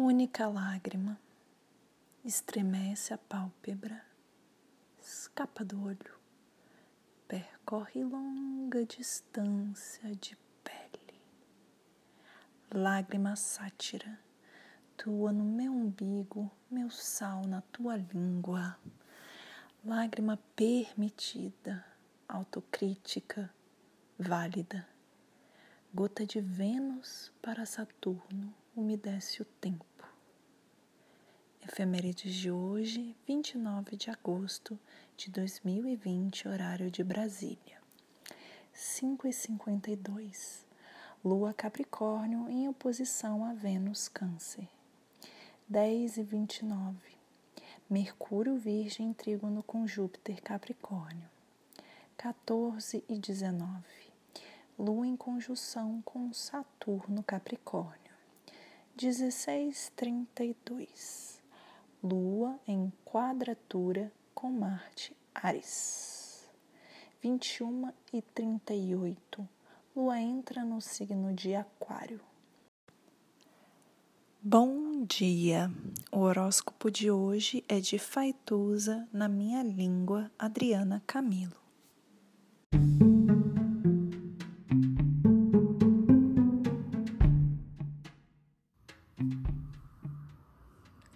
Única lágrima estremece a pálpebra, escapa do olho, percorre longa distância de pele. Lágrima sátira, tua no meu umbigo, meu sal na tua língua. Lágrima permitida, autocrítica, válida. Gota de Vênus para Saturno umedece o tempo. Efemérides de hoje, 29 de agosto de 2020, horário de Brasília. 5 e 52. Lua Capricórnio em oposição a Vênus Câncer. 10 e 29. Mercúrio Virgem em trígono com Júpiter Capricórnio. 14 e 19. Lua em conjunção com Saturno Capricórnio. 1632. Lua em quadratura com Marte Ares. 21 e 38. Lua entra no signo de Aquário. Bom dia! O horóscopo de hoje é de Faituza na minha língua, Adriana Camilo.